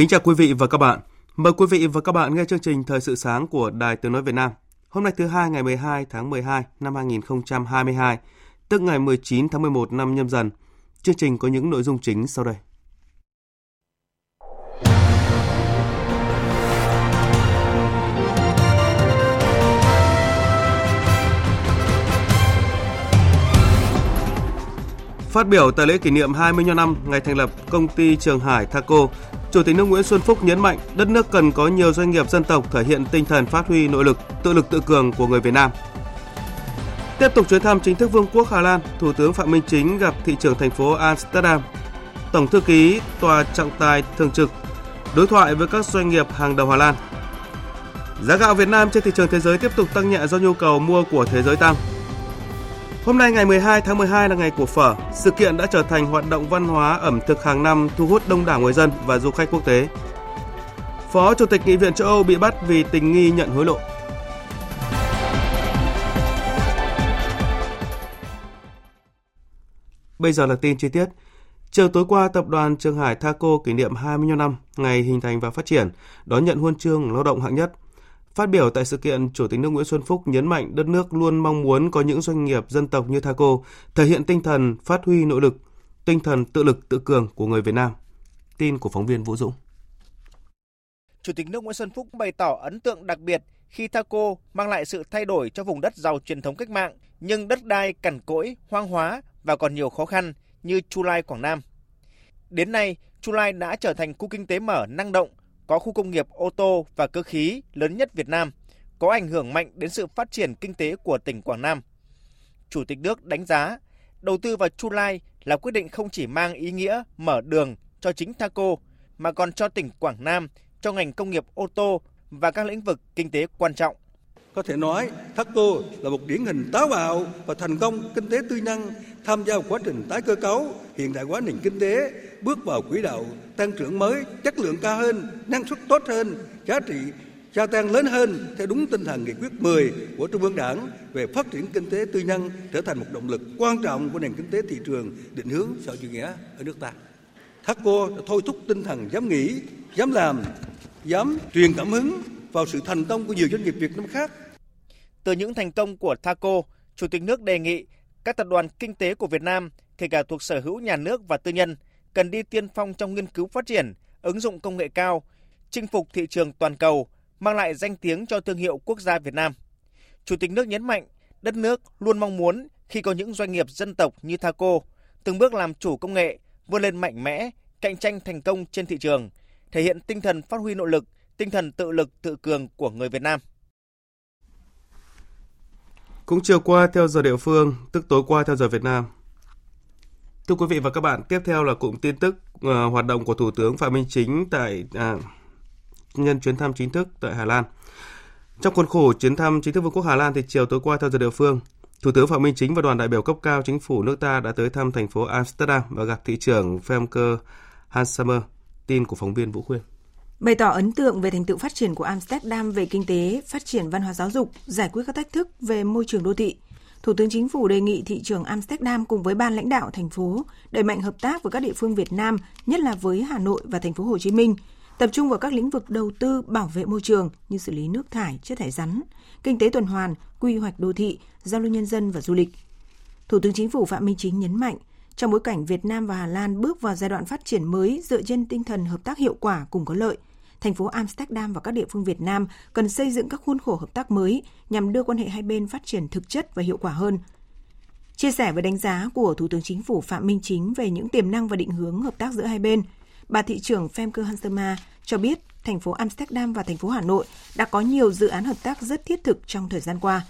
Kính chào quý vị và các bạn. Mời quý vị và các bạn nghe chương trình Thời sự sáng của Đài Tiếng Nói Việt Nam. Hôm nay thứ hai ngày 12 tháng 12 năm 2022, tức ngày 19 tháng 11 năm nhâm dần. Chương trình có những nội dung chính sau đây. Phát biểu tại lễ kỷ niệm 20 năm ngày thành lập công ty Trường Hải Thaco, Chủ tịch nước Nguyễn Xuân Phúc nhấn mạnh đất nước cần có nhiều doanh nghiệp dân tộc thể hiện tinh thần phát huy nội lực, tự lực tự cường của người Việt Nam. Tiếp tục chuyến thăm chính thức Vương quốc Hà Lan, Thủ tướng Phạm Minh Chính gặp thị trưởng thành phố Amsterdam, Tổng thư ký Tòa trọng tài thường trực đối thoại với các doanh nghiệp hàng đầu Hà Lan. Giá gạo Việt Nam trên thị trường thế giới tiếp tục tăng nhẹ do nhu cầu mua của thế giới tăng. Hôm nay ngày 12 tháng 12 là ngày của phở. Sự kiện đã trở thành hoạt động văn hóa ẩm thực hàng năm thu hút đông đảo người dân và du khách quốc tế. Phó Chủ tịch Nghị viện châu Âu bị bắt vì tình nghi nhận hối lộ. Bây giờ là tin chi tiết. Chiều tối qua, tập đoàn Trường Hải Thaco kỷ niệm 25 năm ngày hình thành và phát triển, đón nhận huân chương lao động hạng nhất. Phát biểu tại sự kiện, Chủ tịch nước Nguyễn Xuân Phúc nhấn mạnh đất nước luôn mong muốn có những doanh nghiệp dân tộc như Thaco thể hiện tinh thần phát huy nội lực, tinh thần tự lực tự cường của người Việt Nam. Tin của phóng viên Vũ Dũng. Chủ tịch nước Nguyễn Xuân Phúc bày tỏ ấn tượng đặc biệt khi Thaco mang lại sự thay đổi cho vùng đất giàu truyền thống cách mạng nhưng đất đai cằn cỗi, hoang hóa và còn nhiều khó khăn như Chu Lai Quảng Nam. Đến nay, Chu Lai đã trở thành khu kinh tế mở năng động, có khu công nghiệp ô tô và cơ khí lớn nhất Việt Nam, có ảnh hưởng mạnh đến sự phát triển kinh tế của tỉnh Quảng Nam. Chủ tịch nước đánh giá, đầu tư vào Chu Lai là quyết định không chỉ mang ý nghĩa mở đường cho chính Thaco, mà còn cho tỉnh Quảng Nam, cho ngành công nghiệp ô tô và các lĩnh vực kinh tế quan trọng. Có thể nói, Thaco là một điển hình táo bạo và thành công kinh tế tư nhân tham gia vào quá trình tái cơ cấu, hiện đại hóa nền kinh tế, bước vào quỹ đạo tăng trưởng mới, chất lượng cao hơn, năng suất tốt hơn, giá trị gia tăng lớn hơn theo đúng tinh thần nghị quyết 10 của Trung ương Đảng về phát triển kinh tế tư nhân trở thành một động lực quan trọng của nền kinh tế thị trường định hướng xã hội chủ nghĩa ở nước ta. Thaco đã thôi thúc tinh thần dám nghĩ, dám làm, dám truyền cảm hứng vào sự thành công của nhiều doanh nghiệp Việt Nam khác. Từ những thành công của Thaco, Chủ tịch nước đề nghị các tập đoàn kinh tế của Việt Nam, kể cả thuộc sở hữu nhà nước và tư nhân, cần đi tiên phong trong nghiên cứu phát triển, ứng dụng công nghệ cao, chinh phục thị trường toàn cầu, mang lại danh tiếng cho thương hiệu quốc gia Việt Nam. Chủ tịch nước nhấn mạnh, đất nước luôn mong muốn khi có những doanh nghiệp dân tộc như Thaco từng bước làm chủ công nghệ, vươn lên mạnh mẽ, cạnh tranh thành công trên thị trường, thể hiện tinh thần phát huy nội lực, tinh thần tự lực tự cường của người Việt Nam. Cũng chiều qua theo giờ địa phương, tức tối qua theo giờ Việt Nam. Thưa quý vị và các bạn, tiếp theo là cụm tin tức uh, hoạt động của Thủ tướng Phạm Minh Chính tại uh, nhân chuyến thăm chính thức tại Hà Lan. Trong khuôn khổ chuyến thăm chính thức Vương quốc Hà Lan thì chiều tối qua theo giờ địa phương, Thủ tướng Phạm Minh Chính và đoàn đại biểu cấp cao chính phủ nước ta đã tới thăm thành phố Amsterdam và gặp thị trưởng Femke Hansamer. Tin của phóng viên Vũ Khuyên. Bày tỏ ấn tượng về thành tựu phát triển của Amsterdam về kinh tế, phát triển văn hóa giáo dục, giải quyết các thách thức về môi trường đô thị. Thủ tướng Chính phủ đề nghị thị trường Amsterdam cùng với ban lãnh đạo thành phố đẩy mạnh hợp tác với các địa phương Việt Nam, nhất là với Hà Nội và thành phố Hồ Chí Minh, tập trung vào các lĩnh vực đầu tư bảo vệ môi trường như xử lý nước thải, chất thải rắn, kinh tế tuần hoàn, quy hoạch đô thị, giao lưu nhân dân và du lịch. Thủ tướng Chính phủ Phạm Minh Chính nhấn mạnh, trong bối cảnh Việt Nam và Hà Lan bước vào giai đoạn phát triển mới dựa trên tinh thần hợp tác hiệu quả cùng có lợi, thành phố Amsterdam và các địa phương Việt Nam cần xây dựng các khuôn khổ hợp tác mới nhằm đưa quan hệ hai bên phát triển thực chất và hiệu quả hơn. Chia sẻ với đánh giá của Thủ tướng Chính phủ Phạm Minh Chính về những tiềm năng và định hướng hợp tác giữa hai bên, bà thị trưởng Femke Hansema cho biết thành phố Amsterdam và thành phố Hà Nội đã có nhiều dự án hợp tác rất thiết thực trong thời gian qua.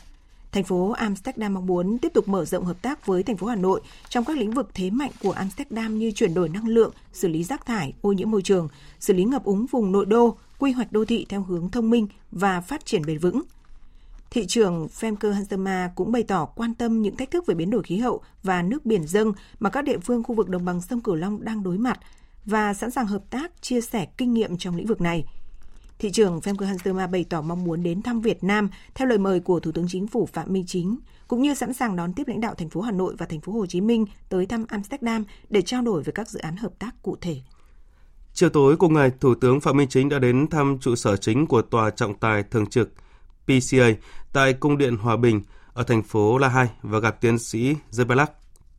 Thành phố Amsterdam mong muốn tiếp tục mở rộng hợp tác với thành phố Hà Nội trong các lĩnh vực thế mạnh của Amsterdam như chuyển đổi năng lượng, xử lý rác thải, ô nhiễm môi trường, xử lý ngập úng vùng nội đô, quy hoạch đô thị theo hướng thông minh và phát triển bền vững. Thị trưởng Femke Hansema cũng bày tỏ quan tâm những thách thức về biến đổi khí hậu và nước biển dâng mà các địa phương khu vực đồng bằng sông Cửu Long đang đối mặt và sẵn sàng hợp tác, chia sẻ kinh nghiệm trong lĩnh vực này. Thị trưởng Femke Hansema bày tỏ mong muốn đến thăm Việt Nam theo lời mời của Thủ tướng Chính phủ Phạm Minh Chính, cũng như sẵn sàng đón tiếp lãnh đạo thành phố Hà Nội và thành phố Hồ Chí Minh tới thăm Amsterdam để trao đổi về các dự án hợp tác cụ thể. Chiều tối cùng ngày, Thủ tướng Phạm Minh Chính đã đến thăm trụ sở chính của Tòa trọng tài thường trực PCA tại Cung điện Hòa Bình ở thành phố La Hay và gặp tiến sĩ Zebelak,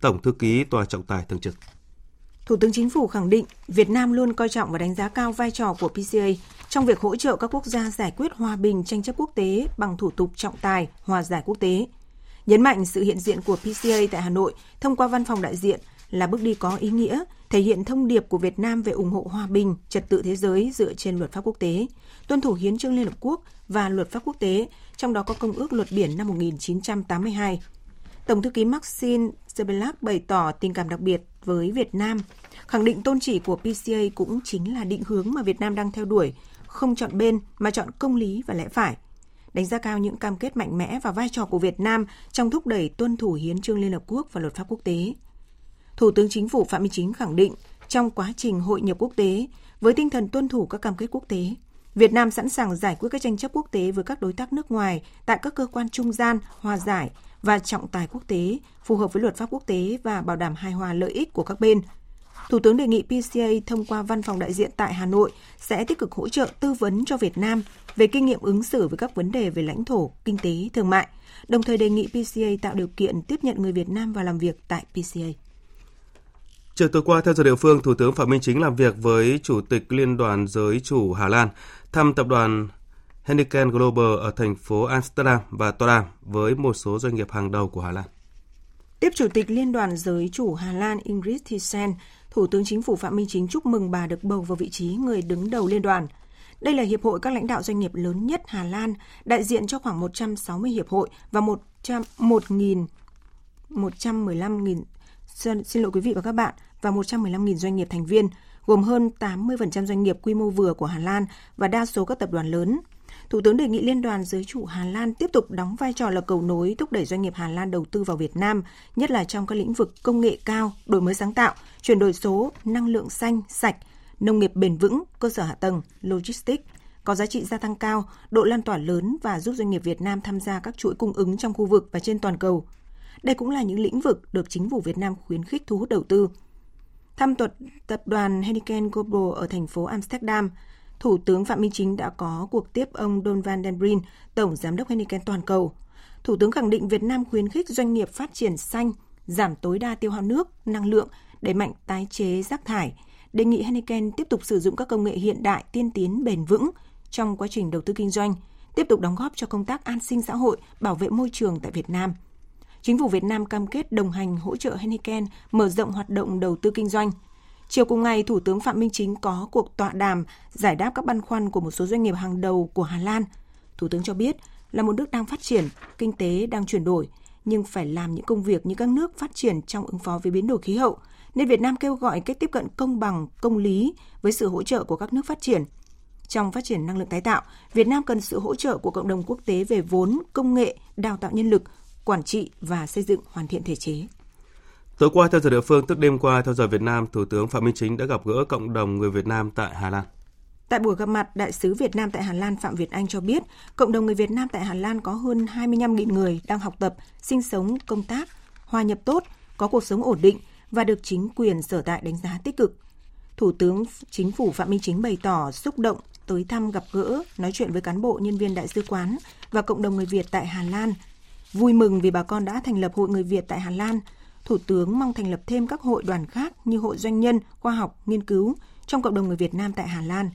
Tổng thư ký Tòa trọng tài thường trực. Thủ tướng Chính phủ khẳng định Việt Nam luôn coi trọng và đánh giá cao vai trò của PCA trong việc hỗ trợ các quốc gia giải quyết hòa bình tranh chấp quốc tế bằng thủ tục trọng tài, hòa giải quốc tế. Nhấn mạnh sự hiện diện của PCA tại Hà Nội thông qua văn phòng đại diện là bước đi có ý nghĩa, thể hiện thông điệp của Việt Nam về ủng hộ hòa bình, trật tự thế giới dựa trên luật pháp quốc tế, tuân thủ hiến trương Liên Hợp Quốc và luật pháp quốc tế, trong đó có Công ước Luật Biển năm 1982. Tổng thư ký Maxine Zebelak bày tỏ tình cảm đặc biệt với Việt Nam, khẳng định tôn chỉ của PCA cũng chính là định hướng mà Việt Nam đang theo đuổi, không chọn bên mà chọn công lý và lẽ phải. Đánh giá cao những cam kết mạnh mẽ và vai trò của Việt Nam trong thúc đẩy tuân thủ hiến trương Liên Hợp Quốc và luật pháp quốc tế. Thủ tướng Chính phủ Phạm Minh Chính khẳng định, trong quá trình hội nhập quốc tế, với tinh thần tuân thủ các cam kết quốc tế, Việt Nam sẵn sàng giải quyết các tranh chấp quốc tế với các đối tác nước ngoài tại các cơ quan trung gian, hòa giải và trọng tài quốc tế phù hợp với luật pháp quốc tế và bảo đảm hài hòa lợi ích của các bên. Thủ tướng đề nghị PCA thông qua văn phòng đại diện tại Hà Nội sẽ tích cực hỗ trợ tư vấn cho Việt Nam về kinh nghiệm ứng xử với các vấn đề về lãnh thổ, kinh tế, thương mại, đồng thời đề nghị PCA tạo điều kiện tiếp nhận người Việt Nam vào làm việc tại PCA. Chiều tối qua, theo giờ địa phương, Thủ tướng Phạm Minh Chính làm việc với Chủ tịch Liên đoàn Giới chủ Hà Lan, thăm tập đoàn Heineken Global ở thành phố Amsterdam và tọa đàm với một số doanh nghiệp hàng đầu của Hà Lan. Tiếp Chủ tịch Liên đoàn Giới chủ Hà Lan Ingrid Thyssen, Thủ tướng Chính phủ Phạm Minh Chính chúc mừng bà được bầu vào vị trí người đứng đầu liên đoàn. Đây là hiệp hội các lãnh đạo doanh nghiệp lớn nhất Hà Lan, đại diện cho khoảng 160 hiệp hội và 100 1.000 115.000 xin lỗi quý vị và các bạn và 115.000 doanh nghiệp thành viên, gồm hơn 80% doanh nghiệp quy mô vừa của Hà Lan và đa số các tập đoàn lớn. Thủ tướng đề nghị Liên đoàn Giới chủ Hà Lan tiếp tục đóng vai trò là cầu nối thúc đẩy doanh nghiệp Hà Lan đầu tư vào Việt Nam, nhất là trong các lĩnh vực công nghệ cao, đổi mới sáng tạo, chuyển đổi số, năng lượng xanh, sạch, nông nghiệp bền vững, cơ sở hạ tầng, logistics, có giá trị gia tăng cao, độ lan tỏa lớn và giúp doanh nghiệp Việt Nam tham gia các chuỗi cung ứng trong khu vực và trên toàn cầu. Đây cũng là những lĩnh vực được chính phủ Việt Nam khuyến khích thu hút đầu tư. Thăm tuật tập đoàn Heineken Global ở thành phố Amsterdam, Thủ tướng Phạm Minh Chính đã có cuộc tiếp ông Don van den Brin, Tổng Giám đốc Heineken toàn cầu. Thủ tướng khẳng định Việt Nam khuyến khích doanh nghiệp phát triển xanh, giảm tối đa tiêu hao nước, năng lượng, đẩy mạnh tái chế rác thải, đề nghị Heineken tiếp tục sử dụng các công nghệ hiện đại tiên tiến bền vững trong quá trình đầu tư kinh doanh, tiếp tục đóng góp cho công tác an sinh xã hội, bảo vệ môi trường tại Việt Nam. Chính phủ Việt Nam cam kết đồng hành hỗ trợ Heineken mở rộng hoạt động đầu tư kinh doanh. Chiều cùng ngày, Thủ tướng Phạm Minh Chính có cuộc tọa đàm giải đáp các băn khoăn của một số doanh nghiệp hàng đầu của Hà Lan. Thủ tướng cho biết là một nước đang phát triển, kinh tế đang chuyển đổi, nhưng phải làm những công việc như các nước phát triển trong ứng phó với biến đổi khí hậu, nên Việt Nam kêu gọi cách tiếp cận công bằng, công lý với sự hỗ trợ của các nước phát triển. Trong phát triển năng lượng tái tạo, Việt Nam cần sự hỗ trợ của cộng đồng quốc tế về vốn, công nghệ, đào tạo nhân lực, quản trị và xây dựng hoàn thiện thể chế. Tối qua theo giờ địa phương, tức đêm qua theo giờ Việt Nam, Thủ tướng Phạm Minh Chính đã gặp gỡ cộng đồng người Việt Nam tại Hà Lan. Tại buổi gặp mặt, Đại sứ Việt Nam tại Hà Lan Phạm Việt Anh cho biết, cộng đồng người Việt Nam tại Hà Lan có hơn 25.000 người đang học tập, sinh sống, công tác, hòa nhập tốt, có cuộc sống ổn định và được chính quyền sở tại đánh giá tích cực. Thủ tướng Chính phủ Phạm Minh Chính bày tỏ xúc động tới thăm gặp gỡ, nói chuyện với cán bộ nhân viên đại sứ quán và cộng đồng người Việt tại Hà Lan. Vui mừng vì bà con đã thành lập Hội Người Việt tại Hà Lan. Thủ tướng mong thành lập thêm các hội đoàn khác như Hội Doanh nhân, Khoa học, Nghiên cứu trong cộng đồng người Việt Nam tại Hà Lan.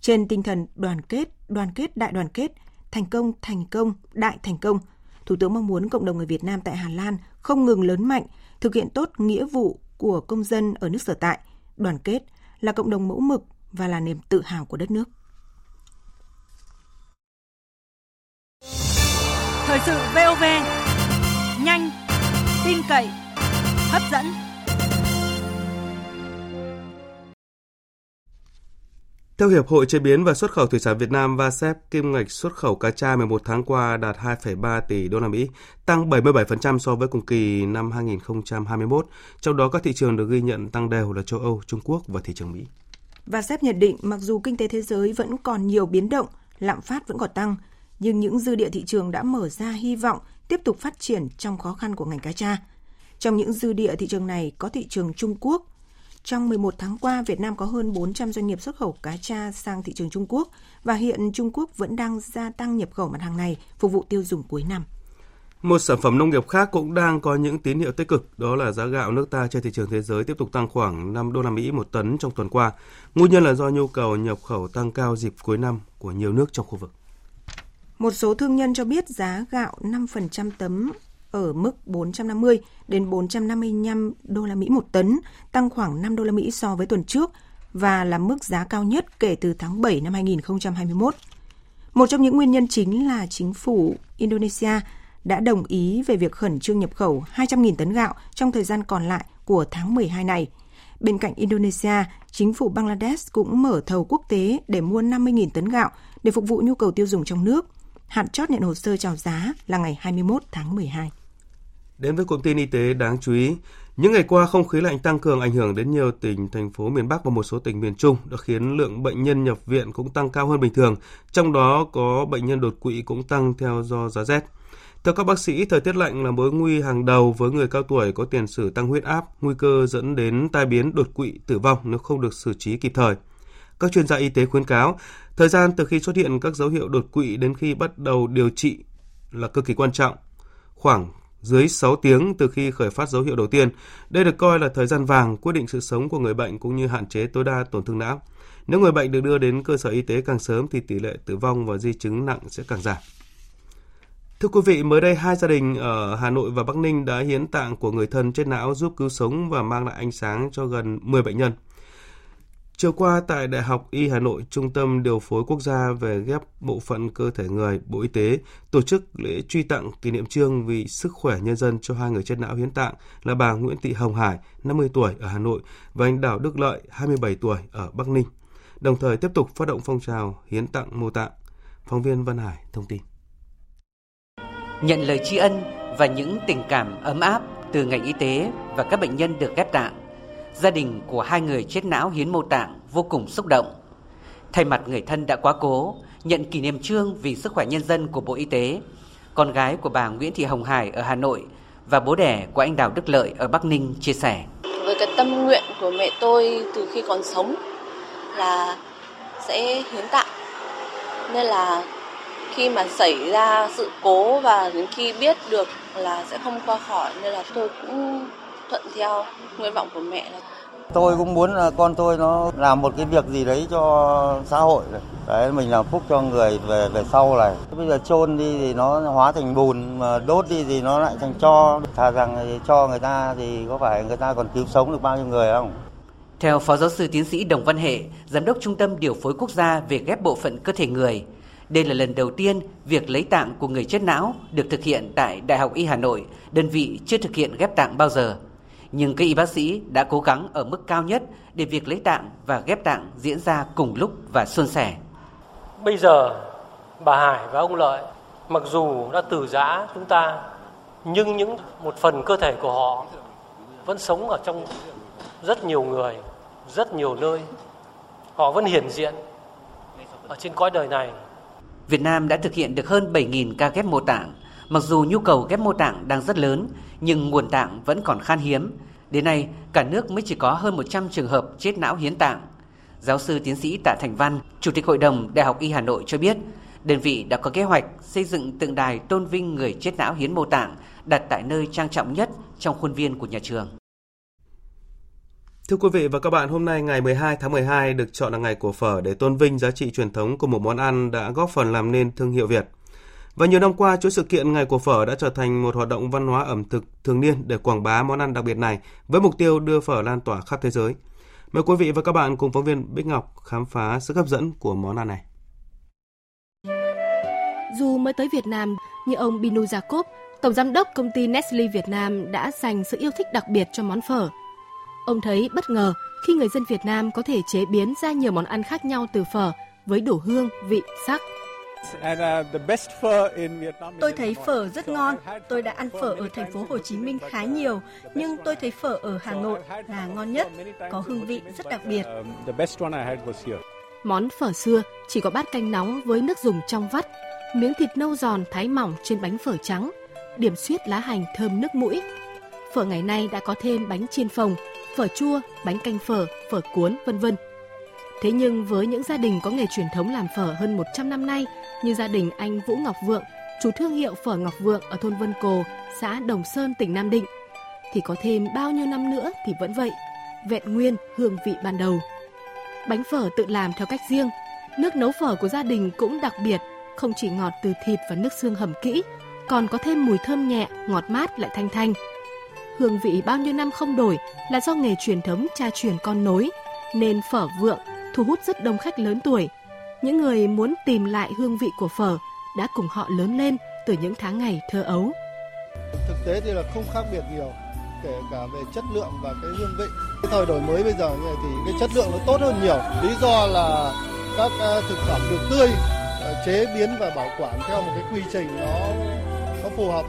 Trên tinh thần đoàn kết, đoàn kết đại đoàn kết, thành công, thành công, đại thành công, Thủ tướng mong muốn cộng đồng người Việt Nam tại Hà Lan không ngừng lớn mạnh, thực hiện tốt nghĩa vụ của công dân ở nước sở tại, đoàn kết, là cộng đồng mẫu mực và là niềm tự hào của đất nước. Thời sự VOV, nhanh, tin cậy, hấp dẫn. Theo Hiệp hội Chế biến và Xuất khẩu Thủy sản Việt Nam VASEP, kim ngạch xuất khẩu cá tra 11 tháng qua đạt 2,3 tỷ đô la Mỹ, tăng 77% so với cùng kỳ năm 2021. Trong đó các thị trường được ghi nhận tăng đều là châu Âu, Trung Quốc và thị trường Mỹ. VASEP nhận định mặc dù kinh tế thế giới vẫn còn nhiều biến động, lạm phát vẫn còn tăng, nhưng những dư địa thị trường đã mở ra hy vọng tiếp tục phát triển trong khó khăn của ngành cá tra. Trong những dư địa thị trường này có thị trường Trung Quốc, trong 11 tháng qua, Việt Nam có hơn 400 doanh nghiệp xuất khẩu cá tra sang thị trường Trung Quốc và hiện Trung Quốc vẫn đang gia tăng nhập khẩu mặt hàng này phục vụ tiêu dùng cuối năm. Một sản phẩm nông nghiệp khác cũng đang có những tín hiệu tích cực, đó là giá gạo nước ta trên thị trường thế giới tiếp tục tăng khoảng 5 đô la Mỹ một tấn trong tuần qua. Nguyên nhân là do nhu cầu nhập khẩu tăng cao dịp cuối năm của nhiều nước trong khu vực. Một số thương nhân cho biết giá gạo 5% tấm ở mức 450 đến 455 đô la Mỹ một tấn, tăng khoảng 5 đô la Mỹ so với tuần trước và là mức giá cao nhất kể từ tháng 7 năm 2021. Một trong những nguyên nhân chính là chính phủ Indonesia đã đồng ý về việc khẩn trương nhập khẩu 200.000 tấn gạo trong thời gian còn lại của tháng 12 này. Bên cạnh Indonesia, chính phủ Bangladesh cũng mở thầu quốc tế để mua 50.000 tấn gạo để phục vụ nhu cầu tiêu dùng trong nước. Hạn chót nhận hồ sơ chào giá là ngày 21 tháng 12. Đến với cụm tin y tế đáng chú ý, những ngày qua không khí lạnh tăng cường ảnh hưởng đến nhiều tỉnh, thành phố miền Bắc và một số tỉnh miền Trung đã khiến lượng bệnh nhân nhập viện cũng tăng cao hơn bình thường, trong đó có bệnh nhân đột quỵ cũng tăng theo do giá rét. Theo các bác sĩ, thời tiết lạnh là mối nguy hàng đầu với người cao tuổi có tiền sử tăng huyết áp, nguy cơ dẫn đến tai biến đột quỵ tử vong nếu không được xử trí kịp thời. Các chuyên gia y tế khuyến cáo, thời gian từ khi xuất hiện các dấu hiệu đột quỵ đến khi bắt đầu điều trị là cực kỳ quan trọng. Khoảng dưới 6 tiếng từ khi khởi phát dấu hiệu đầu tiên. Đây được coi là thời gian vàng quyết định sự sống của người bệnh cũng như hạn chế tối đa tổn thương não. Nếu người bệnh được đưa đến cơ sở y tế càng sớm thì tỷ lệ tử vong và di chứng nặng sẽ càng giảm. Thưa quý vị, mới đây hai gia đình ở Hà Nội và Bắc Ninh đã hiến tạng của người thân chết não giúp cứu sống và mang lại ánh sáng cho gần 10 bệnh nhân. Chiều qua tại Đại học Y Hà Nội, Trung tâm Điều phối Quốc gia về ghép bộ phận cơ thể người, Bộ Y tế tổ chức lễ truy tặng kỷ niệm trương vì sức khỏe nhân dân cho hai người chết não hiến tạng là bà Nguyễn Thị Hồng Hải, 50 tuổi ở Hà Nội và anh Đào Đức Lợi, 27 tuổi ở Bắc Ninh. Đồng thời tiếp tục phát động phong trào hiến tặng mô tạng. Phóng viên Văn Hải thông tin. Nhận lời tri ân và những tình cảm ấm áp từ ngành y tế và các bệnh nhân được ghép tạng, gia đình của hai người chết não hiến mô tạng vô cùng xúc động. Thay mặt người thân đã quá cố, nhận kỷ niệm trương vì sức khỏe nhân dân của Bộ Y tế, con gái của bà Nguyễn Thị Hồng Hải ở Hà Nội và bố đẻ của anh Đào Đức Lợi ở Bắc Ninh chia sẻ. Với cái tâm nguyện của mẹ tôi từ khi còn sống là sẽ hiến tạng. Nên là khi mà xảy ra sự cố và đến khi biết được là sẽ không qua khỏi nên là tôi cũng thuận theo nguyện vọng của mẹ là tôi cũng muốn là con tôi nó làm một cái việc gì đấy cho xã hội đấy mình làm phúc cho người về về sau này. Bây giờ chôn đi thì nó hóa thành bùn mà đốt đi thì nó lại thành cho thà rằng cho người ta thì có phải người ta còn cứu sống được bao nhiêu người không? Theo phó giáo sư tiến sĩ Đồng Văn Hệ giám đốc trung tâm điều phối quốc gia về ghép bộ phận cơ thể người đây là lần đầu tiên việc lấy tạng của người chết não được thực hiện tại Đại học Y Hà Nội, đơn vị chưa thực hiện ghép tạng bao giờ nhưng các y bác sĩ đã cố gắng ở mức cao nhất để việc lấy tạng và ghép tạng diễn ra cùng lúc và suôn sẻ. Bây giờ bà Hải và ông Lợi mặc dù đã từ giã chúng ta nhưng những một phần cơ thể của họ vẫn sống ở trong rất nhiều người, rất nhiều nơi. Họ vẫn hiển diện ở trên cõi đời này. Việt Nam đã thực hiện được hơn 7.000 ca ghép mô tạng Mặc dù nhu cầu ghép mô tạng đang rất lớn, nhưng nguồn tạng vẫn còn khan hiếm. Đến nay, cả nước mới chỉ có hơn 100 trường hợp chết não hiến tạng. Giáo sư tiến sĩ Tạ Thành Văn, Chủ tịch Hội đồng Đại học Y Hà Nội cho biết, đơn vị đã có kế hoạch xây dựng tượng đài tôn vinh người chết não hiến mô tạng đặt tại nơi trang trọng nhất trong khuôn viên của nhà trường. Thưa quý vị và các bạn, hôm nay ngày 12 tháng 12 được chọn là ngày của phở để tôn vinh giá trị truyền thống của một món ăn đã góp phần làm nên thương hiệu Việt – và nhiều năm qua, chuỗi sự kiện Ngày của Phở đã trở thành một hoạt động văn hóa ẩm thực thường niên để quảng bá món ăn đặc biệt này với mục tiêu đưa phở lan tỏa khắp thế giới. Mời quý vị và các bạn cùng phóng viên Bích Ngọc khám phá sức hấp dẫn của món ăn này. Dù mới tới Việt Nam, như ông Binu Jacob, Tổng giám đốc công ty Nestle Việt Nam đã dành sự yêu thích đặc biệt cho món phở. Ông thấy bất ngờ khi người dân Việt Nam có thể chế biến ra nhiều món ăn khác nhau từ phở với đủ hương, vị, sắc. Tôi thấy phở rất ngon. Tôi đã ăn phở ở thành phố Hồ Chí Minh khá nhiều, nhưng tôi thấy phở ở Hà Nội là ngon nhất, có hương vị rất đặc biệt. Món phở xưa chỉ có bát canh nóng với nước dùng trong vắt, miếng thịt nâu giòn thái mỏng trên bánh phở trắng, điểm xuyết lá hành thơm nước mũi. Phở ngày nay đã có thêm bánh chiên phồng, phở chua, bánh canh phở, phở cuốn, vân vân. Thế nhưng với những gia đình có nghề truyền thống làm phở hơn 100 năm nay như gia đình anh Vũ Ngọc Vượng, chủ thương hiệu phở Ngọc Vượng ở thôn Vân Cồ, xã Đồng Sơn, tỉnh Nam Định, thì có thêm bao nhiêu năm nữa thì vẫn vậy, vẹn nguyên hương vị ban đầu. Bánh phở tự làm theo cách riêng, nước nấu phở của gia đình cũng đặc biệt, không chỉ ngọt từ thịt và nước xương hầm kỹ, còn có thêm mùi thơm nhẹ, ngọt mát lại thanh thanh. Hương vị bao nhiêu năm không đổi là do nghề truyền thống cha truyền con nối, nên phở vượng thu hút rất đông khách lớn tuổi. Những người muốn tìm lại hương vị của phở đã cùng họ lớn lên từ những tháng ngày thơ ấu. Thực tế thì là không khác biệt nhiều, kể cả về chất lượng và cái hương vị. Cái thời đổi mới bây giờ này thì cái chất lượng nó tốt hơn nhiều. Lý do là các ờ, thực phẩm được tươi, ờ, chế biến và bảo quản theo một cái quy trình nó nó phù hợp.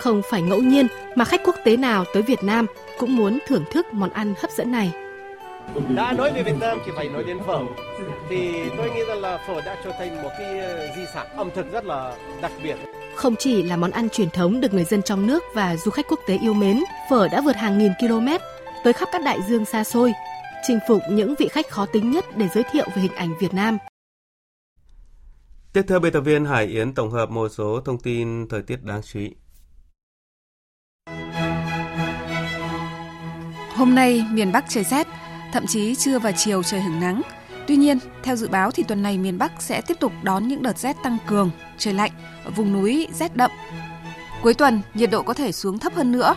Không phải ngẫu nhiên mà khách quốc tế nào tới Việt Nam cũng muốn thưởng thức món ăn hấp dẫn này. Đã nói về Việt Nam thì phải nói đến phở. Thì tôi nghĩ rằng là phở đã trở thành một cái ờ, di sản ẩm thực rất là đặc biệt. Không chỉ là món ăn truyền thống được người dân trong nước và du khách quốc tế yêu mến, phở đã vượt hàng nghìn km tới khắp các đại dương xa xôi, chinh phục những vị khách khó tính nhất để giới thiệu về hình ảnh Việt Nam. Tiếp theo biên tập viên Hải Yến tổng hợp một số thông tin thời tiết đáng chú ý. Hôm nay miền Bắc trời rét, thậm chí trưa và chiều trời hứng nắng. Tuy nhiên, theo dự báo thì tuần này miền Bắc sẽ tiếp tục đón những đợt rét tăng cường, trời lạnh, ở vùng núi rét đậm. Cuối tuần, nhiệt độ có thể xuống thấp hơn nữa.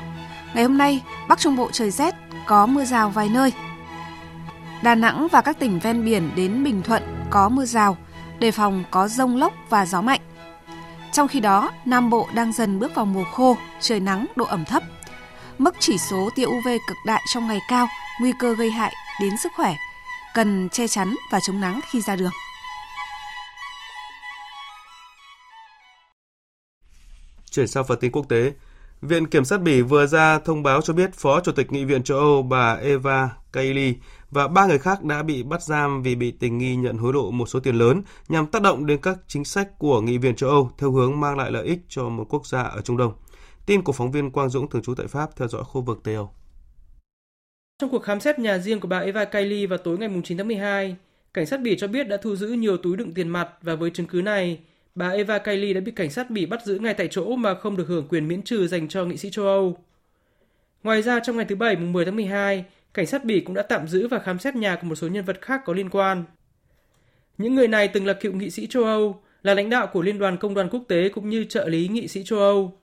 Ngày hôm nay, Bắc Trung Bộ trời rét, có mưa rào vài nơi. Đà Nẵng và các tỉnh ven biển đến Bình Thuận có mưa rào, đề phòng có rông lốc và gió mạnh. Trong khi đó, Nam Bộ đang dần bước vào mùa khô, trời nắng, độ ẩm thấp. Mức chỉ số tia UV cực đại trong ngày cao, nguy cơ gây hại đến sức khỏe, cần che chắn và chống nắng khi ra đường. Chuyển sang phần tin quốc tế, Viện Kiểm sát Bỉ vừa ra thông báo cho biết Phó Chủ tịch Nghị viện châu Âu bà Eva Kaili và ba người khác đã bị bắt giam vì bị tình nghi nhận hối lộ một số tiền lớn nhằm tác động đến các chính sách của Nghị viện châu Âu theo hướng mang lại lợi ích cho một quốc gia ở Trung Đông. Tin của phóng viên Quang Dũng thường trú tại Pháp theo dõi khu vực Tây Âu. Trong cuộc khám xét nhà riêng của bà Eva Kaili vào tối ngày 9 tháng 12, cảnh sát Bỉ cho biết đã thu giữ nhiều túi đựng tiền mặt và với chứng cứ này, bà Eva Kaili đã bị cảnh sát Bỉ bắt giữ ngay tại chỗ mà không được hưởng quyền miễn trừ dành cho nghị sĩ châu Âu. Ngoài ra, trong ngày thứ Bảy mùng 10 tháng 12, cảnh sát Bỉ cũng đã tạm giữ và khám xét nhà của một số nhân vật khác có liên quan. Những người này từng là cựu nghị sĩ châu Âu, là lãnh đạo của Liên đoàn Công đoàn Quốc tế cũng như trợ lý nghị sĩ châu Âu.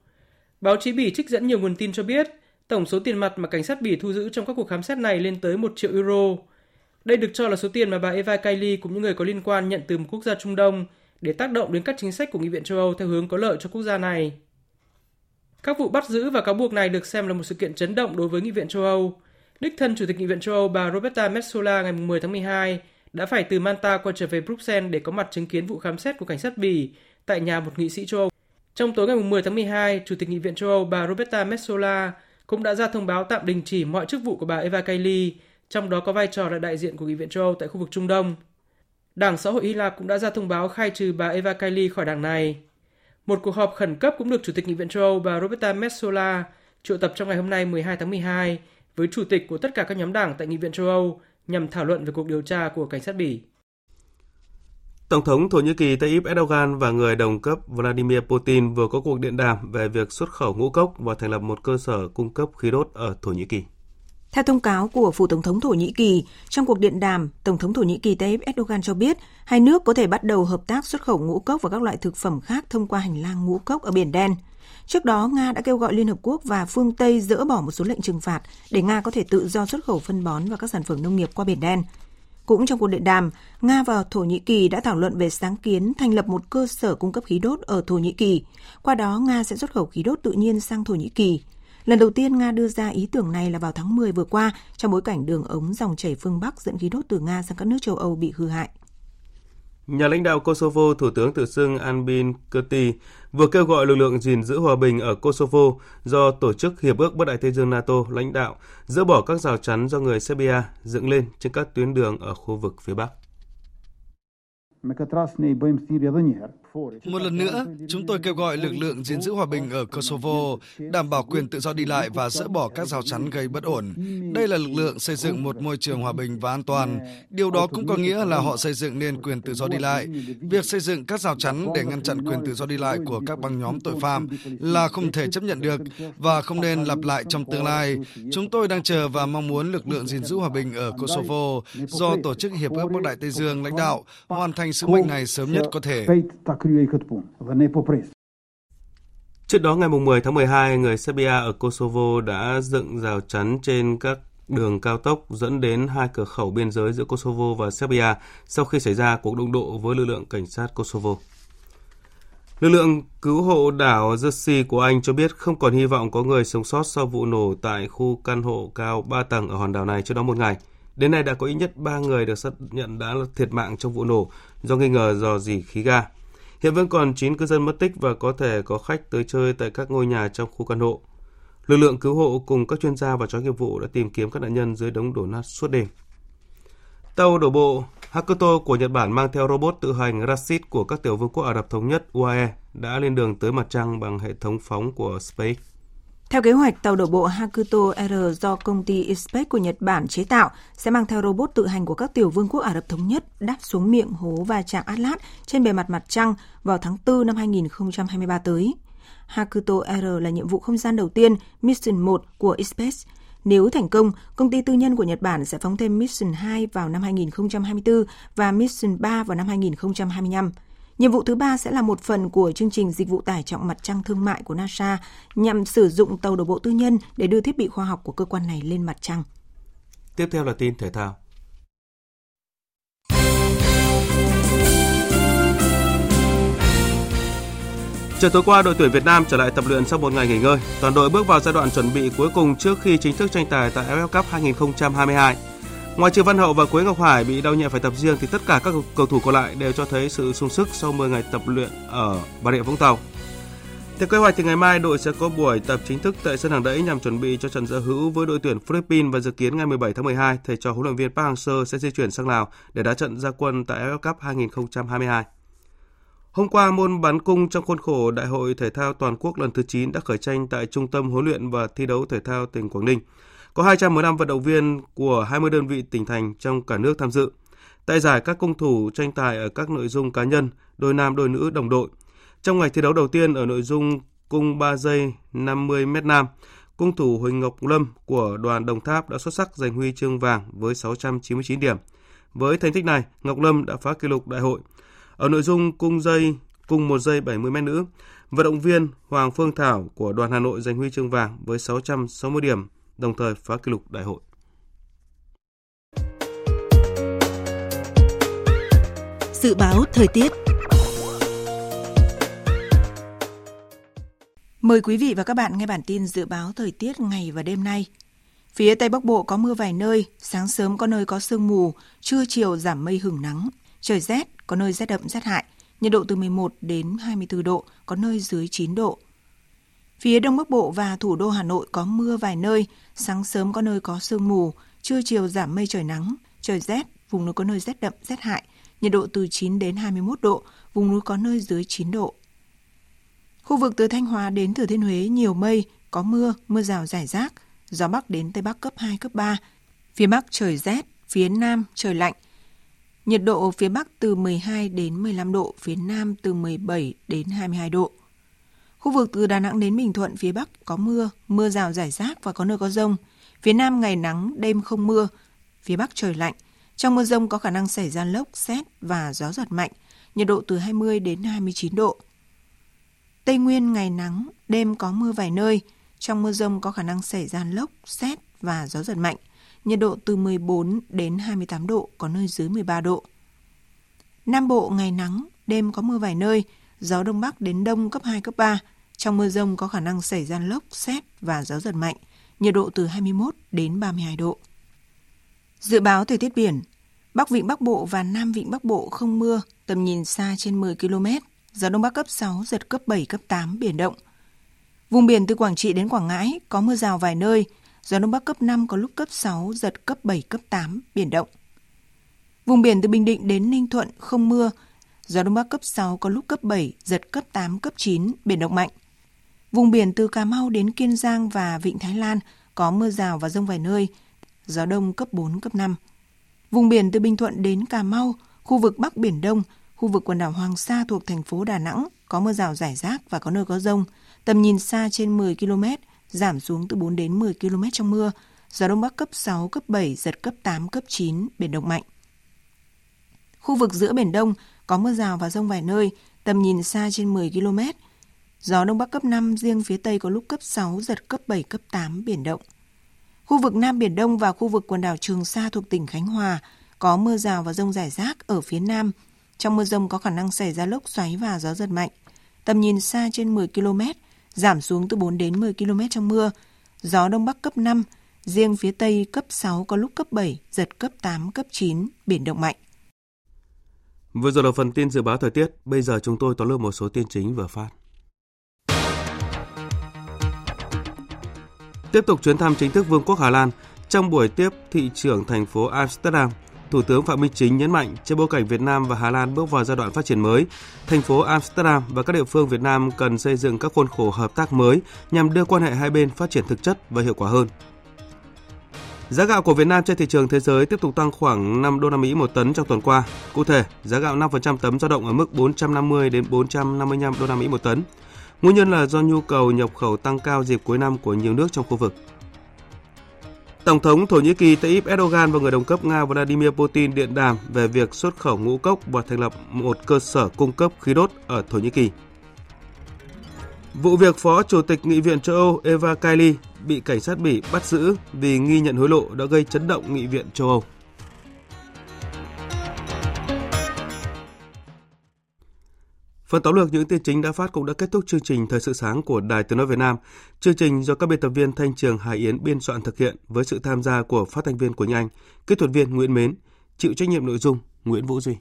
Báo chí Bỉ trích dẫn nhiều nguồn tin cho biết, tổng số tiền mặt mà cảnh sát Bỉ thu giữ trong các cuộc khám xét này lên tới 1 triệu euro. Đây được cho là số tiền mà bà Eva Kaili cũng như người có liên quan nhận từ một quốc gia Trung Đông để tác động đến các chính sách của Nghị viện châu Âu theo hướng có lợi cho quốc gia này. Các vụ bắt giữ và cáo buộc này được xem là một sự kiện chấn động đối với Nghị viện châu Âu. Đích thân Chủ tịch Nghị viện châu Âu bà Roberta Metsola ngày 10 tháng 12 đã phải từ Manta quay trở về Bruxelles để có mặt chứng kiến vụ khám xét của cảnh sát Bỉ tại nhà một nghị sĩ châu Âu. Trong tối ngày 10 tháng 12, Chủ tịch Nghị viện châu Âu bà Roberta Metsola cũng đã ra thông báo tạm đình chỉ mọi chức vụ của bà Eva Kaili, trong đó có vai trò là đại diện của Nghị viện châu Âu tại khu vực Trung Đông. Đảng Xã hội Hy Lạp cũng đã ra thông báo khai trừ bà Eva Kaili khỏi đảng này. Một cuộc họp khẩn cấp cũng được Chủ tịch Nghị viện châu Âu bà Roberta Metsola triệu tập trong ngày hôm nay 12 tháng 12 với chủ tịch của tất cả các nhóm đảng tại Nghị viện châu Âu nhằm thảo luận về cuộc điều tra của cảnh sát Bỉ. Tổng thống Thổ Nhĩ Kỳ Tayyip Erdogan và người đồng cấp Vladimir Putin vừa có cuộc điện đàm về việc xuất khẩu ngũ cốc và thành lập một cơ sở cung cấp khí đốt ở Thổ Nhĩ Kỳ. Theo thông cáo của Phủ Tổng thống Thổ Nhĩ Kỳ, trong cuộc điện đàm, Tổng thống Thổ Nhĩ Kỳ Tayyip Erdogan cho biết hai nước có thể bắt đầu hợp tác xuất khẩu ngũ cốc và các loại thực phẩm khác thông qua hành lang ngũ cốc ở Biển Đen. Trước đó, Nga đã kêu gọi Liên Hợp Quốc và phương Tây dỡ bỏ một số lệnh trừng phạt để Nga có thể tự do xuất khẩu phân bón và các sản phẩm nông nghiệp qua Biển Đen. Cũng trong cuộc điện đàm, Nga và Thổ Nhĩ Kỳ đã thảo luận về sáng kiến thành lập một cơ sở cung cấp khí đốt ở Thổ Nhĩ Kỳ. Qua đó, Nga sẽ xuất khẩu khí đốt tự nhiên sang Thổ Nhĩ Kỳ. Lần đầu tiên Nga đưa ra ý tưởng này là vào tháng 10 vừa qua trong bối cảnh đường ống dòng chảy phương Bắc dẫn khí đốt từ Nga sang các nước châu Âu bị hư hại. Nhà lãnh đạo Kosovo, Thủ tướng tự xưng Albin Kurti vừa kêu gọi lực lượng gìn giữ hòa bình ở Kosovo do Tổ chức Hiệp ước Bắc Đại Tây Dương NATO lãnh đạo, dỡ bỏ các rào chắn do người Serbia dựng lên trên các tuyến đường ở khu vực phía Bắc. Một lần nữa, chúng tôi kêu gọi lực lượng gìn giữ hòa bình ở Kosovo đảm bảo quyền tự do đi lại và dỡ bỏ các rào chắn gây bất ổn. Đây là lực lượng xây dựng một môi trường hòa bình và an toàn. Điều đó cũng có nghĩa là họ xây dựng nên quyền tự do đi lại. Việc xây dựng các rào chắn để ngăn chặn quyền tự do đi lại của các băng nhóm tội phạm là không thể chấp nhận được và không nên lặp lại trong tương lai. Chúng tôi đang chờ và mong muốn lực lượng gìn giữ hòa bình ở Kosovo do Tổ chức Hiệp ước Bắc Đại Tây Dương lãnh đạo hoàn thành sứ mệnh này sớm nhất có thể. Trước đó ngày 10 tháng 12, người Serbia ở Kosovo đã dựng rào chắn trên các đường cao tốc dẫn đến hai cửa khẩu biên giới giữa Kosovo và Serbia sau khi xảy ra cuộc đụng độ với lực lượng cảnh sát Kosovo. Lực lượng cứu hộ đảo Jersey của Anh cho biết không còn hy vọng có người sống sót sau vụ nổ tại khu căn hộ cao 3 tầng ở hòn đảo này trước đó một ngày. Đến nay đã có ít nhất 3 người được xác nhận đã thiệt mạng trong vụ nổ do nghi ngờ dò dỉ khí ga. Hiện vẫn còn 9 cư dân mất tích và có thể có khách tới chơi tại các ngôi nhà trong khu căn hộ. Lực lượng cứu hộ cùng các chuyên gia và chó nghiệp vụ đã tìm kiếm các nạn nhân dưới đống đổ nát suốt đêm. Tàu đổ bộ Hakuto của Nhật Bản mang theo robot tự hành Rashid của các tiểu vương quốc Ả Rập Thống Nhất UAE đã lên đường tới mặt trăng bằng hệ thống phóng của SpaceX. Theo kế hoạch, tàu đổ bộ Hakuto R do công ty Ispec của Nhật Bản chế tạo sẽ mang theo robot tự hành của các tiểu vương quốc Ả Rập Thống Nhất đáp xuống miệng hố và chạm Atlas trên bề mặt mặt trăng vào tháng 4 năm 2023 tới. Hakuto R là nhiệm vụ không gian đầu tiên, Mission 1 của Ispec. Nếu thành công, công ty tư nhân của Nhật Bản sẽ phóng thêm Mission 2 vào năm 2024 và Mission 3 vào năm 2025. Nhiệm vụ thứ ba sẽ là một phần của chương trình dịch vụ tải trọng mặt trăng thương mại của NASA nhằm sử dụng tàu đổ bộ tư nhân để đưa thiết bị khoa học của cơ quan này lên mặt trăng. Tiếp theo là tin thể thao. Chiều tối qua, đội tuyển Việt Nam trở lại tập luyện sau một ngày nghỉ ngơi. Toàn đội bước vào giai đoạn chuẩn bị cuối cùng trước khi chính thức tranh tài tại AFF Cup 2022. Ngoài trừ Văn Hậu và Quế Ngọc Hải bị đau nhẹ phải tập riêng thì tất cả các cầu thủ còn lại đều cho thấy sự sung sức sau 10 ngày tập luyện ở Bà Rịa Vũng Tàu. Theo kế hoạch thì ngày mai đội sẽ có buổi tập chính thức tại sân hàng đẫy nhằm chuẩn bị cho trận giao hữu với đội tuyển Philippines và dự kiến ngày 17 tháng 12 thầy trò huấn luyện viên Park Hang-seo sẽ di chuyển sang Lào để đá trận gia quân tại AFF Cup 2022. Hôm qua, môn bắn cung trong khuôn khổ Đại hội Thể thao Toàn quốc lần thứ 9 đã khởi tranh tại Trung tâm huấn luyện và thi đấu thể thao tỉnh Quảng Ninh. Có 215 vận động viên của 20 đơn vị tỉnh thành trong cả nước tham dự. Tại giải, các cung thủ tranh tài ở các nội dung cá nhân, đôi nam đôi nữ đồng đội. Trong ngày thi đấu đầu tiên ở nội dung cung 3 giây 50 m nam, cung thủ Huỳnh Ngọc Lâm của đoàn Đồng Tháp đã xuất sắc giành huy chương vàng với 699 điểm. Với thành tích này, Ngọc Lâm đã phá kỷ lục đại hội. Ở nội dung cung dây, cung 1 giây 70 m nữ, vận động viên Hoàng Phương Thảo của đoàn Hà Nội giành huy chương vàng với 660 điểm, đồng thời phá kỷ lục đại hội. Dự báo thời tiết Mời quý vị và các bạn nghe bản tin dự báo thời tiết ngày và đêm nay. Phía Tây Bắc Bộ có mưa vài nơi, sáng sớm có nơi có sương mù, trưa chiều giảm mây hửng nắng, trời rét, có nơi rét đậm rét hại, nhiệt độ từ 11 đến 24 độ, có nơi dưới 9 độ. Phía Đông Bắc Bộ và thủ đô Hà Nội có mưa vài nơi, sáng sớm có nơi có sương mù, trưa chiều giảm mây trời nắng, trời rét, vùng núi có nơi rét đậm rét hại, nhiệt độ từ 9 đến 21 độ, vùng núi có nơi dưới 9 độ. Khu vực từ Thanh Hóa đến Thừa Thiên Huế nhiều mây, có mưa, mưa rào rải rác, gió Bắc đến Tây Bắc cấp 2, cấp 3. Phía Bắc trời rét, phía Nam trời lạnh. Nhiệt độ phía Bắc từ 12 đến 15 độ, phía Nam từ 17 đến 22 độ. Khu vực từ Đà Nẵng đến Bình Thuận phía Bắc có mưa, mưa rào rải rác và có nơi có rông. Phía Nam ngày nắng, đêm không mưa. Phía Bắc trời lạnh. Trong mưa rông có khả năng xảy ra lốc, xét và gió giật mạnh. Nhiệt độ từ 20 đến 29 độ. Tây Nguyên ngày nắng, đêm có mưa vài nơi. Trong mưa rông có khả năng xảy ra lốc, xét và gió giật mạnh. Nhiệt độ từ 14 đến 28 độ, có nơi dưới 13 độ. Nam Bộ ngày nắng, đêm có mưa vài nơi, gió đông bắc đến đông cấp 2, cấp 3. Trong mưa rông có khả năng xảy ra lốc, xét và gió giật mạnh, nhiệt độ từ 21 đến 32 độ. Dự báo thời tiết biển, Bắc Vịnh Bắc Bộ và Nam Vịnh Bắc Bộ không mưa, tầm nhìn xa trên 10 km, gió Đông Bắc cấp 6, giật cấp 7, cấp 8, biển động. Vùng biển từ Quảng Trị đến Quảng Ngãi có mưa rào vài nơi, gió Đông Bắc cấp 5 có lúc cấp 6, giật cấp 7, cấp 8, biển động. Vùng biển từ Bình Định đến Ninh Thuận không mưa, gió Đông Bắc cấp 6 có lúc cấp 7, giật cấp 8, cấp 9, biển động mạnh. Vùng biển từ Cà Mau đến Kiên Giang và Vịnh Thái Lan có mưa rào và rông vài nơi, gió đông cấp 4, cấp 5. Vùng biển từ Bình Thuận đến Cà Mau, khu vực Bắc Biển Đông, khu vực quần đảo Hoàng Sa thuộc thành phố Đà Nẵng có mưa rào rải rác và có nơi có rông, tầm nhìn xa trên 10 km, giảm xuống từ 4 đến 10 km trong mưa, gió đông bắc cấp 6, cấp 7, giật cấp 8, cấp 9, biển động mạnh. Khu vực giữa Biển Đông có mưa rào và rông vài nơi, tầm nhìn xa trên 10 km. Gió Đông Bắc cấp 5, riêng phía Tây có lúc cấp 6, giật cấp 7, cấp 8, biển động. Khu vực Nam Biển Đông và khu vực quần đảo Trường Sa thuộc tỉnh Khánh Hòa có mưa rào và rông rải rác ở phía Nam. Trong mưa rông có khả năng xảy ra lốc xoáy và gió giật mạnh. Tầm nhìn xa trên 10 km, giảm xuống từ 4 đến 10 km trong mưa. Gió Đông Bắc cấp 5, riêng phía Tây cấp 6 có lúc cấp 7, giật cấp 8, cấp 9, biển động mạnh. Vừa rồi là phần tin dự báo thời tiết, bây giờ chúng tôi tóm lược một số tin chính vừa phát. Tiếp tục chuyến thăm chính thức Vương quốc Hà Lan, trong buổi tiếp thị trưởng thành phố Amsterdam, Thủ tướng Phạm Minh Chính nhấn mạnh trên bối cảnh Việt Nam và Hà Lan bước vào giai đoạn phát triển mới, thành phố Amsterdam và các địa phương Việt Nam cần xây dựng các khuôn khổ hợp tác mới nhằm đưa quan hệ hai bên phát triển thực chất và hiệu quả hơn. Giá gạo của Việt Nam trên thị trường thế giới tiếp tục tăng khoảng 5 đô la Mỹ một tấn trong tuần qua. Cụ thể, giá gạo 5% tấm dao động ở mức 450 đến 455 đô la Mỹ một tấn. Nguyên nhân là do nhu cầu nhập khẩu tăng cao dịp cuối năm của nhiều nước trong khu vực. Tổng thống Thổ Nhĩ Kỳ Tayyip Erdogan và người đồng cấp Nga Vladimir Putin điện đàm về việc xuất khẩu ngũ cốc và thành lập một cơ sở cung cấp khí đốt ở Thổ Nhĩ Kỳ. Vụ việc Phó Chủ tịch Nghị viện châu Âu Eva Kaili bị cảnh sát Bỉ bắt giữ vì nghi nhận hối lộ đã gây chấn động Nghị viện châu Âu. Phần tóm lược những tin chính đã phát cũng đã kết thúc chương trình Thời sự sáng của Đài Tiếng Nói Việt Nam. Chương trình do các biên tập viên Thanh Trường Hải Yến biên soạn thực hiện với sự tham gia của phát thanh viên Quỳnh Anh, kỹ thuật viên Nguyễn Mến, chịu trách nhiệm nội dung Nguyễn Vũ Duy.